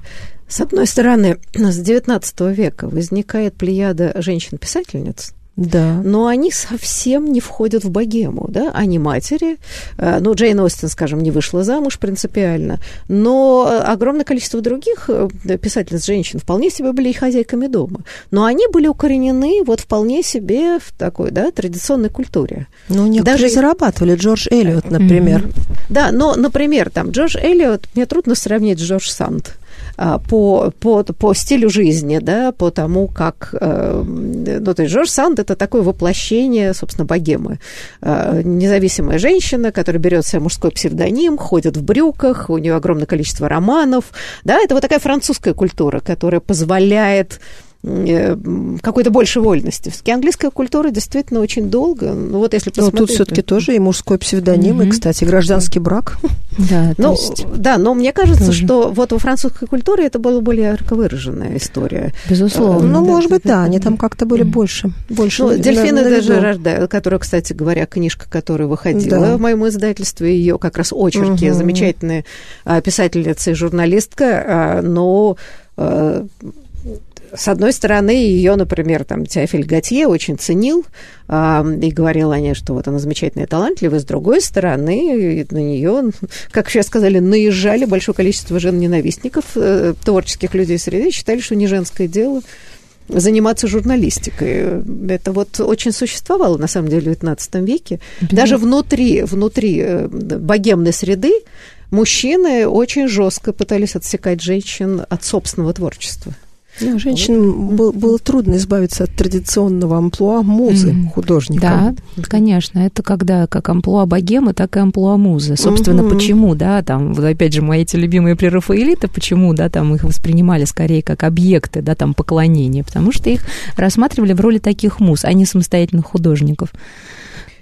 с одной стороны, с XIX века возникает плеяда женщин-писательниц, да. Но они совсем не входят в богему, да, они матери. Э, ну, Джейн Остин, скажем, не вышла замуж принципиально, но огромное количество других э, писательниц женщин вполне себе были и хозяйками дома. Но они были укоренены вот вполне себе в такой, да, традиционной культуре. Ну, некоторые Даже... зарабатывали. Джордж Эллиот, например. Mm-hmm. Да, но, например, там, Джордж Эллиот, мне трудно сравнить с Джордж Санд. А, по, по, по стилю жизни, да, по тому, как... Э, ну, то есть Жорж Санд – это такое воплощение, собственно, богемы. Э, независимая женщина, которая берет себе мужской псевдоним, ходит в брюках, у нее огромное количество романов. Да, это вот такая французская культура, которая позволяет какой-то больше вольности. Все-таки английская культура действительно очень долго. Ну, вот если посмотреть... Но тут все-таки тоже и мужской псевдоним, mm-hmm. и, кстати, гражданский брак. Да, ну, есть... да, но мне кажется, тоже. что вот во французской культуре это была более ярко выраженная история. Безусловно. Ну, да, может быть, да, они там как-то были больше. больше ну, Дельфина де Жерарде, которая, кстати говоря, книжка, которая выходила да. в моем издательстве, ее как раз очерки, угу. замечательная писательница и журналистка, а, но э, с одной стороны, ее, например, там, Теофиль Готье очень ценил э, и говорил о ней, что вот она замечательная, талантливая. С другой стороны, на нее, как сейчас сказали, наезжали большое количество жен-ненавистников, э, творческих людей среды, считали, что не женское дело заниматься журналистикой. Это вот очень существовало, на самом деле, в XIX веке. Да. Даже внутри, внутри э, богемной среды мужчины очень жестко пытались отсекать женщин от собственного творчества. Да, женщинам вот. было, было трудно избавиться от традиционного амплуа музы mm. художника. Да, конечно. Это когда как амплуа богемы, так и амплуа музы. Собственно, mm-hmm. почему, да, там, вот опять же, мои эти любимые прерафаэлиты, почему, да, там их воспринимали скорее как объекты, да, там, поклонения, потому что их рассматривали в роли таких муз, а не самостоятельных художников.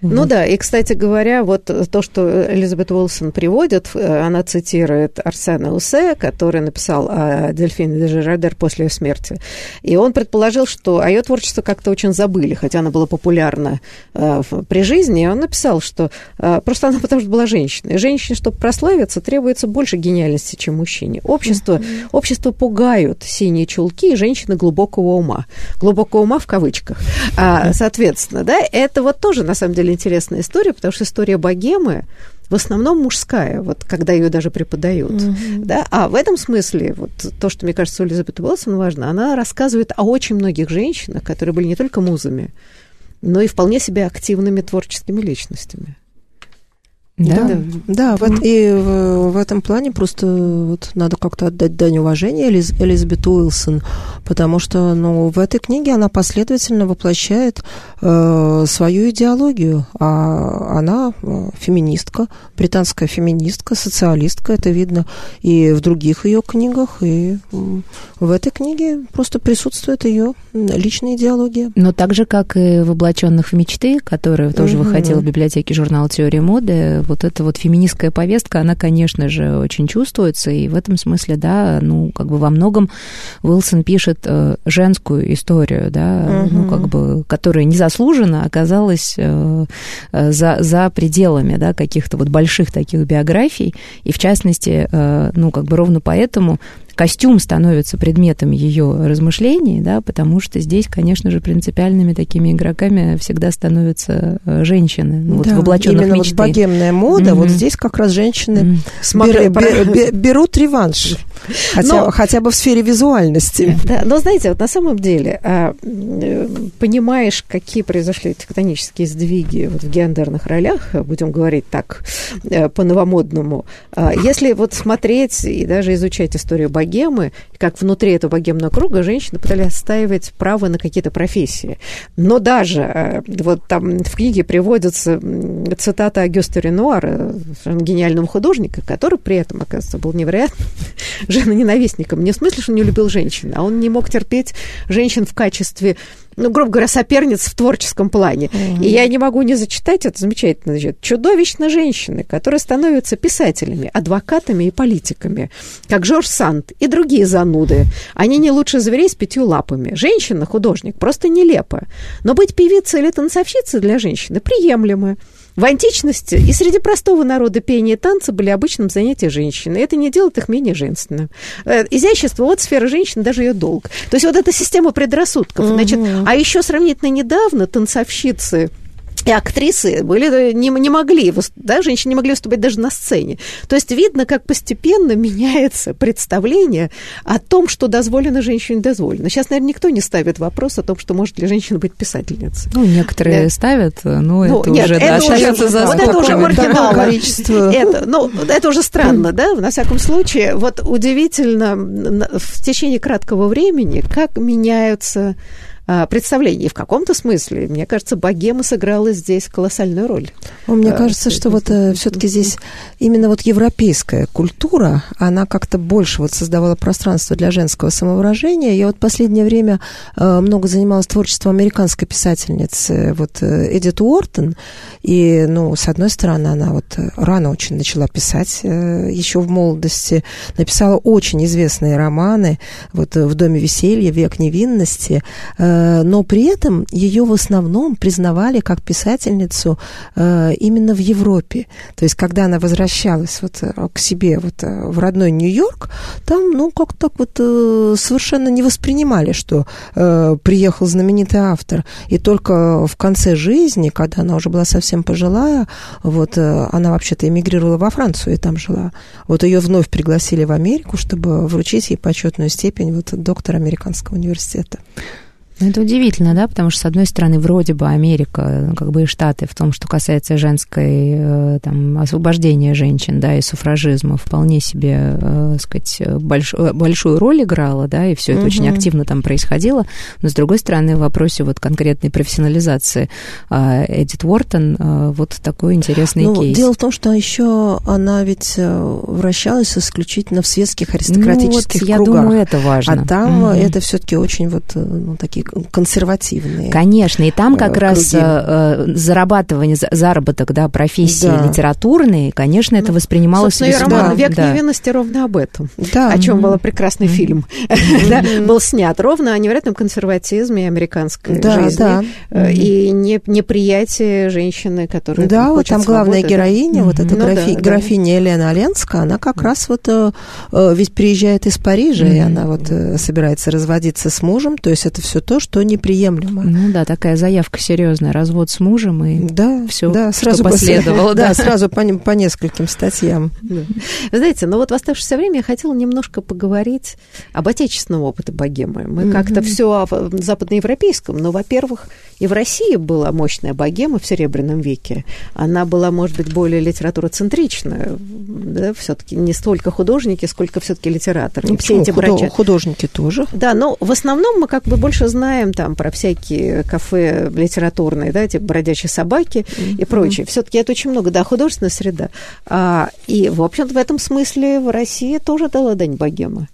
Ну да, и, кстати говоря, вот то, что Элизабет Уилсон приводит, э, она цитирует Арсена Усе, который написал о Дельфине де Жерардер после ее смерти. И он предположил, что о ее творчество как-то очень забыли, хотя она была популярна э, при жизни. И он написал, что э, просто она потому что была женщиной. И женщине, чтобы прославиться, требуется больше гениальности, чем мужчине. Общество, mm-hmm. общество пугают синие чулки и женщины глубокого ума. Глубокого ума в кавычках. А, соответственно, да, это вот тоже, на самом деле, интересная история, потому что история богемы в основном мужская, вот когда ее даже преподают. Mm-hmm. Да? А в этом смысле, вот то, что, мне кажется, у Элизабет Уилсон важно, она рассказывает о очень многих женщинах, которые были не только музами, но и вполне себе активными творческими личностями. Да, да, да в, и в, в этом плане просто вот надо как-то отдать дань уважения Элиз, Элизабет Уилсон, потому что ну, в этой книге она последовательно воплощает э, свою идеологию, а она э, феминистка, британская феминистка, социалистка, это видно и в других ее книгах, и в этой книге просто присутствует ее личная идеология. Но так же, как и в «Облаченных в мечты», которая тоже угу. выходила в библиотеке журнала «Теория моды», вот эта вот феминистская повестка, она, конечно же, очень чувствуется, и в этом смысле, да, ну, как бы во многом Уилсон пишет э, женскую историю, да, угу. ну, как бы, которая незаслуженно оказалась э, э, за, за пределами, да, каких-то вот больших таких биографий, и в частности, ну, как бы ровно поэтому костюм становится предметом ее размышлений, да, потому что здесь, конечно же, принципиальными такими игроками всегда становятся э, женщины. Ну, вот да, в облаченных именно мечты. вот богемная мода, mm-hmm. вот здесь как раз женщины mm-hmm. бер, бер, берут реванш, хотя, но, хотя бы в сфере визуальности. Да, но знаете, вот на самом деле, а, э, понимаешь, какие произошли тектонические сдвиги вот в гендерных ролях, будем говорить так, э, по-новомодному, а, если вот смотреть и даже изучать историю богемы, богемы, как внутри этого богемного круга женщины пытались отстаивать право на какие-то профессии. Но даже э, вот там в книге приводится цитата Агюста Ренуара, гениального художника, который при этом, оказывается, был невероятно женоненавистником. Не в смысле, что он не любил женщин, а он не мог терпеть женщин в качестве ну, грубо говоря, соперниц в творческом плане. Mm-hmm. И я не могу не зачитать это замечательно. Значит, чудовищно женщины, которые становятся писателями, адвокатами и политиками, как Жорж Санд и другие зануды. Они не лучше зверей с пятью лапами. Женщина, художник, просто нелепо. Но быть певицей или танцовщицей для женщины приемлемо. В античности и среди простого народа пение и танцы были обычным занятием женщины. Это не делает их менее женственным. Э, изящество, вот сфера женщины, даже ее долг. То есть вот эта система предрассудков. Угу. Значит, а еще сравнительно недавно танцовщицы и актрисы были, не, не могли, да, женщины не могли выступать даже на сцене. То есть видно, как постепенно меняется представление о том, что дозволено женщине дозволено. Сейчас, наверное, никто не ставит вопрос о том, что может ли женщина быть писательницей. Ну, некоторые да. ставят, но ну, это нет, уже, это да, уже, за вот это уже маргинал. Количество. Это, ну, это уже странно, да, на всяком случае. Вот удивительно в течение краткого времени, как меняются представлений. И в каком-то смысле, мне кажется, богема сыграла здесь колоссальную роль. Мне а, кажется, что вот э, все-таки здесь именно вот европейская культура, она как-то больше вот создавала пространство для женского самовыражения. Я вот последнее время э, много занималась творчеством американской писательницы вот э, Эдит Уортон. И, ну, с одной стороны, она вот рано очень начала писать, еще в молодости. Написала очень известные романы. Вот «В доме веселья», «Век невинности», Э, но при этом ее в основном признавали как писательницу э, именно в Европе. То есть, когда она возвращалась вот э, к себе вот в родной Нью-Йорк, там, ну, как так вот совершенно не воспринимали, что приехал знаменитый автор. И только в конце жизни, когда она уже была совсем пожилая, вот она вообще-то эмигрировала во Францию и там жила. Вот ее вновь пригласили в Америку, чтобы вручить ей почетную степень вот доктора американского университета. Ну, это удивительно, да, потому что, с одной стороны, вроде бы Америка, ну, как бы и Штаты в том, что касается женской, э, там, освобождения женщин, да, и суфражизма, вполне себе, э, сказать, больш, большую роль играла, да, и все это угу. очень активно там происходило. Но, с другой стороны, в вопросе вот конкретной профессионализации э, Эдит Уортон вот такой интересный ну, кейс. Дело в том, что еще она ведь вращалась исключительно в светских аристократических ну, вот, кругах. Я думаю, это важно. А там угу. это все-таки очень вот ну, такие консервативные. Конечно, и там как э, раз э, зарабатывание, заработок, да, профессии да. литературные, конечно, это ну, воспринималось Собственно, весьма... роман «Век да. невинности» ровно об этом, да. о чем был прекрасный фильм. Был снят ровно о невероятном консерватизме американской жизни э, и неприятие женщины, которая Да, вот там главная героиня, вот эта ну графиня Елена Оленская, она как раз вот ведь приезжает из Парижа, и она вот собирается разводиться с мужем, то есть это все то, что неприемлемо. Ну да, такая заявка серьезная, развод с мужем и да, все, да, сразу что последовало. Да, сразу по, по нескольким статьям. Вы знаете, ну вот в оставшееся время я хотела немножко поговорить об отечественном опыте богемы. Мы как-то все о западноевропейском, но, во-первых, и в России была мощная богема в Серебряном веке. Она была, может быть, более литературоцентричная, да, все-таки не столько художники, сколько все-таки литераторы. Ну, все эти братья... Художники тоже. Да, но в основном мы как бы больше знаем там про всякие кафе литературные, да, типа бродячие собаки mm-hmm. и прочее. Все-таки это очень много, да, художественная среда. А, и, в общем-то, в этом смысле в России тоже дала дань богемы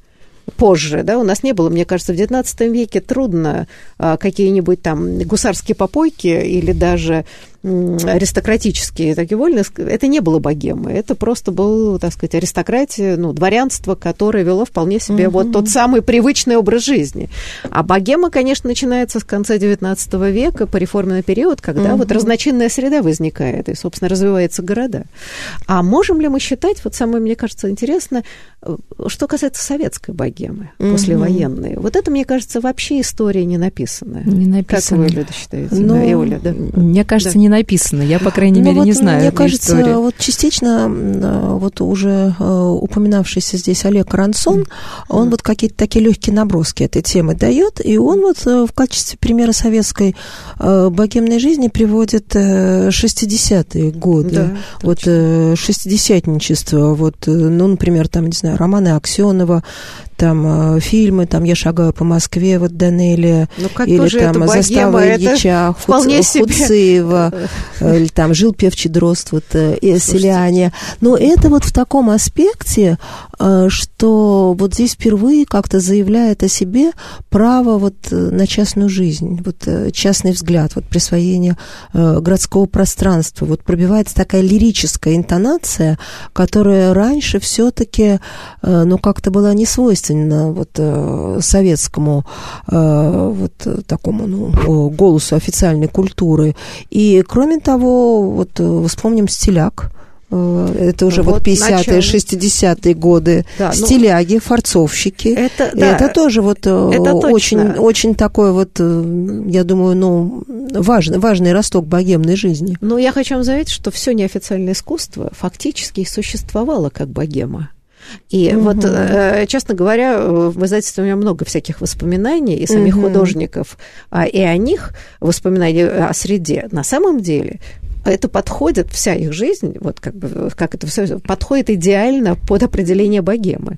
позже, да, у нас не было, мне кажется, в XIX веке трудно а, какие-нибудь там гусарские попойки или даже аристократические такие вольные, это не было богемы, это просто был, так сказать, аристократия, ну, дворянство, которое вело вполне себе угу. вот тот самый привычный образ жизни. А богема, конечно, начинается с конца XIX века, по реформенный период, когда угу. вот разночинная среда возникает, и, собственно, развиваются города. А можем ли мы считать, вот самое, мне кажется, интересно, э, что касается советской богемы, угу. послевоенной, вот это, мне кажется, вообще история не написанная. Не написанная. Как вы, Люда, считаете? Ну, да, и Оля, да? Мне кажется, да. не написано. Я, по крайней ну, мере, вот, не знаю. Мне кажется, истории. вот частично вот уже э, упоминавшийся здесь Олег Рансон, он вот какие-то такие легкие наброски этой темы дает, и он вот э, в качестве примера советской э, богемной жизни приводит 60-е годы. Да, вот шестидесятничество, вот, ну, например, там, не знаю, романы Аксенова, там э, фильмы, там «Я шагаю по Москве», вот Данелия, ну, или там «Застава Ильича», Хуц, Хуцеева, или там «Жил певчий дрозд», вот э, «Селяне». Но это вот в таком аспекте, э, что вот здесь впервые как-то заявляет о себе право вот на частную жизнь, вот частный взгляд, вот присвоение городского пространства, вот пробивается такая лирическая интонация, которая раньше все-таки, ну, как-то была не свойственна вот э, советскому э, вот такому ну, голосу официальной культуры. И, кроме того, вот э, вспомним «Стиляк», это уже вот, вот 50-е, 60-е годы. Да, ну, Стиляги, форцовщики. Это, да, это тоже вот это очень, очень такой вот, я думаю, ну, важный, важный росток богемной жизни. Но я хочу вам заметить, что все неофициальное искусство фактически существовало как богема. И угу. вот, э, честно говоря, в издательстве у меня много всяких воспоминаний и самих угу. художников, а, и о них воспоминаний о среде. На самом деле это подходит, вся их жизнь, вот как бы, как это все подходит идеально под определение богемы.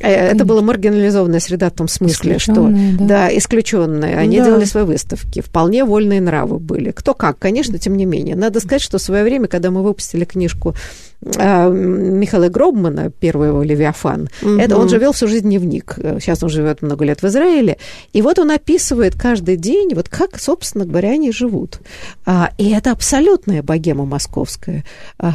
Конечно. Э, это была маргинализованная среда в том смысле, что да, да исключенные. Они да. делали свои выставки, вполне вольные нравы были. Кто как, конечно, тем не менее. Надо сказать, что в свое время, когда мы выпустили книжку а, Михаила Гробмана, первый его «Левиафан», угу. это, он же вел всю жизнь дневник. Сейчас он живет много лет в Израиле. И вот он описывает каждый день, вот как, собственно говоря, они живут. А, и это абсолютная богема московская. А,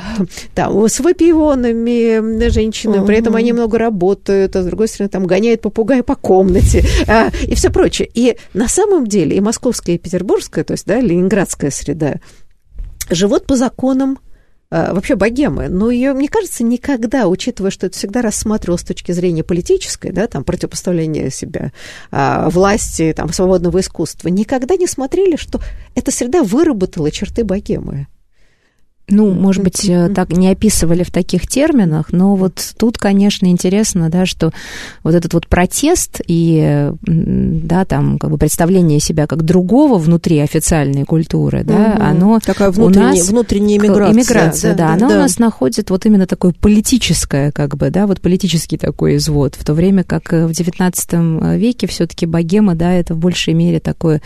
там, с выпивонами женщины, угу. при этом они много работают, а с другой стороны, там гоняют попугая по комнате а, и все прочее. И на самом деле и московская, и петербургская, то есть, да, ленинградская среда, живут по законам вообще богемы, но ее, мне кажется, никогда, учитывая, что это всегда рассматривалось с точки зрения политической, да, там, противопоставления себя а, власти, там, свободного искусства, никогда не смотрели, что эта среда выработала черты богемы. Ну, может быть, э, так не описывали в таких терминах, но вот тут, конечно, интересно, да, что вот этот вот протест и, да, там, как бы представление себя как другого внутри официальной культуры, да, угу. оно Такая внутренняя, у нас, внутренняя иммиграция. Иммиграция, да, да, она да. у нас находит вот именно такое политическое, как бы, да, вот политический такой извод, в то время как э, в XIX веке все таки богема, да, это в большей мере такой,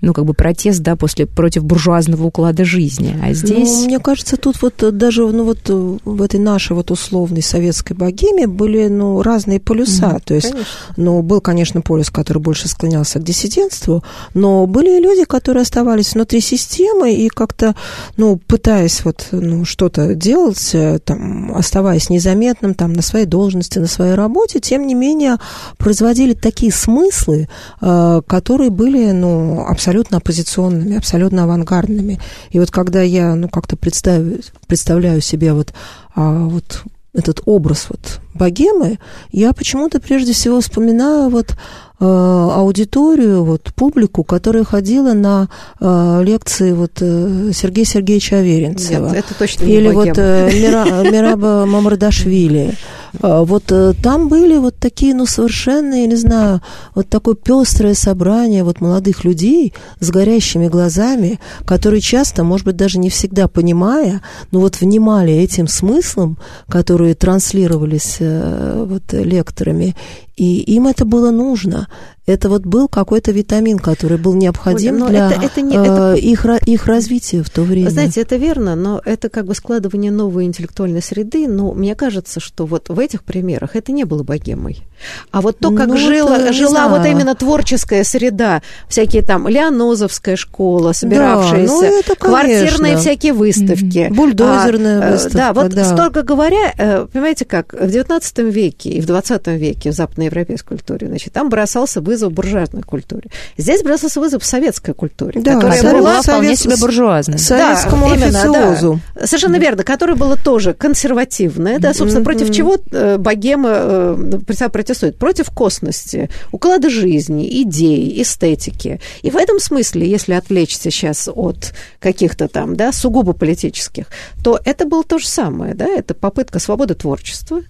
ну, как бы протест, да, после, против буржуазного уклада жизни, а ну, здесь... Ну, мне кажется, кажется, тут вот э, даже ну, вот э, в этой нашей вот условной советской богеме были ну, разные полюса. Mm, То есть, конечно. ну, был, конечно, полюс, который больше склонялся к диссидентству, но были и люди, которые оставались внутри системы и как-то, ну, пытаясь вот ну, что-то делать, э, там, оставаясь незаметным там, на своей должности, на своей работе, тем не менее производили такие смыслы, которые были ну, абсолютно оппозиционными, абсолютно авангардными. И вот когда я ну, как-то представила представляю, представляю себе вот, а, вот этот образ вот богемы, я почему-то прежде всего вспоминаю вот аудиторию, вот, публику, которая ходила на э, лекции вот, э, Сергея Сергеевича Аверинцева. Нет, это точно не Или вот э, Мира, Мираба Мамардашвили. Э, вот э, там были вот такие, ну, совершенно, я не знаю, вот такое пестрое собрание вот молодых людей с горящими глазами, которые часто, может быть, даже не всегда понимая, но вот внимали этим смыслом, которые транслировались вот лекторами, и им это было нужно. Это вот был какой-то витамин, который был необходим Оля, для это, это не, это... Э, их, их развития в то время. Знаете, это верно, но это как бы складывание новой интеллектуальной среды. Но мне кажется, что вот в этих примерах это не было богемой. А вот то, как ну, жила, вот, жила вот именно творческая среда, всякие там Леонозовская школа, собиравшиеся, да, ну, это, квартирные всякие выставки. Бульдозерная а, выставка, Да, вот да. столько говоря, э, понимаете как, в XIX веке и в XX веке в западноевропейской культуре, значит, там бросался бы вызов буржуазной культуре. Здесь бросался вызов советской культуре, да, которая которая была вполне себе буржуазной. Советскому да, именно, да. Совершенно верно, которая была тоже консервативная, да, собственно, mm-hmm. против чего э, богема э, протестует? Против косности, уклада жизни, идей, эстетики. И в этом смысле, если отвлечься сейчас от каких-то там, да, сугубо политических, то это было то же самое, да, это попытка свободы творчества,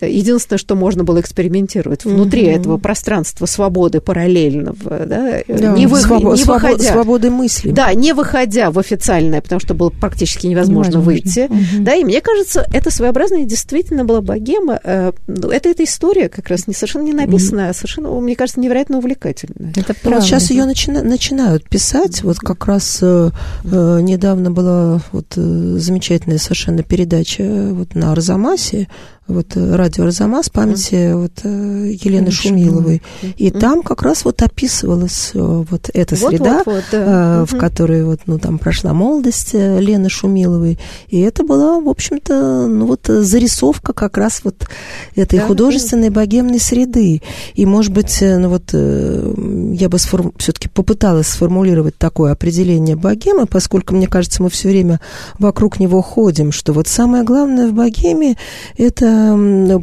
Единственное, что можно было экспериментировать внутри угу. этого пространства свободы параллельного, да, да не, вы, свобо- не выходя... Свободы мысли. Да, не выходя в официальное, потому что было практически невозможно, невозможно. выйти. Угу. Да, и мне кажется, это своеобразная действительно была богема. Э, ну, это эта история как раз не совершенно не написанная, угу. а совершенно, мне кажется, невероятно увлекательная. Это правда. Вот сейчас ее начина- начинают писать. Вот как раз э, э, недавно была вот, э, замечательная совершенно передача вот, на Арзамасе вот э, радио Арзамас памяти mm. вот э, Елены Шумиловой. Mm. И mm. там как раз вот описывалась э, вот эта вот, среда, вот, вот, да. в mm-hmm. которой вот, ну, там прошла молодость Лены Шумиловой. И это была, в общем-то, ну, вот зарисовка как раз вот этой да, художественной богемной среды. И, может быть, ну, вот я бы сформ... все-таки попыталась сформулировать такое определение богемы, поскольку, мне кажется, мы все время вокруг него ходим, что вот самое главное в богеме – это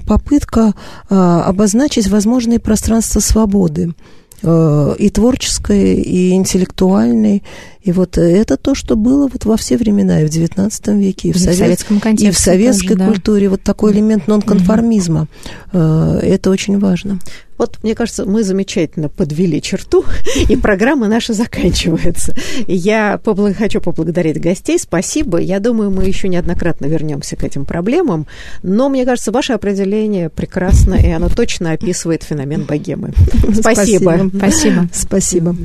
попытка а, обозначить возможные пространства свободы э, и творческой, и интеллектуальной. И вот это то, что было вот во все времена, и в XIX веке, и в, и совет... в советском контексте. И в советской тоже, да. культуре. Вот такой элемент нонконформизма. Mm-hmm. Это очень важно. Вот, мне кажется, мы замечательно подвели черту, и программа наша заканчивается. Я побл- хочу поблагодарить гостей. Спасибо. Я думаю, мы еще неоднократно вернемся к этим проблемам. Но, мне кажется, ваше определение прекрасно, и оно точно описывает феномен богемы. Спасибо. Спасибо. Спасибо. Спасибо.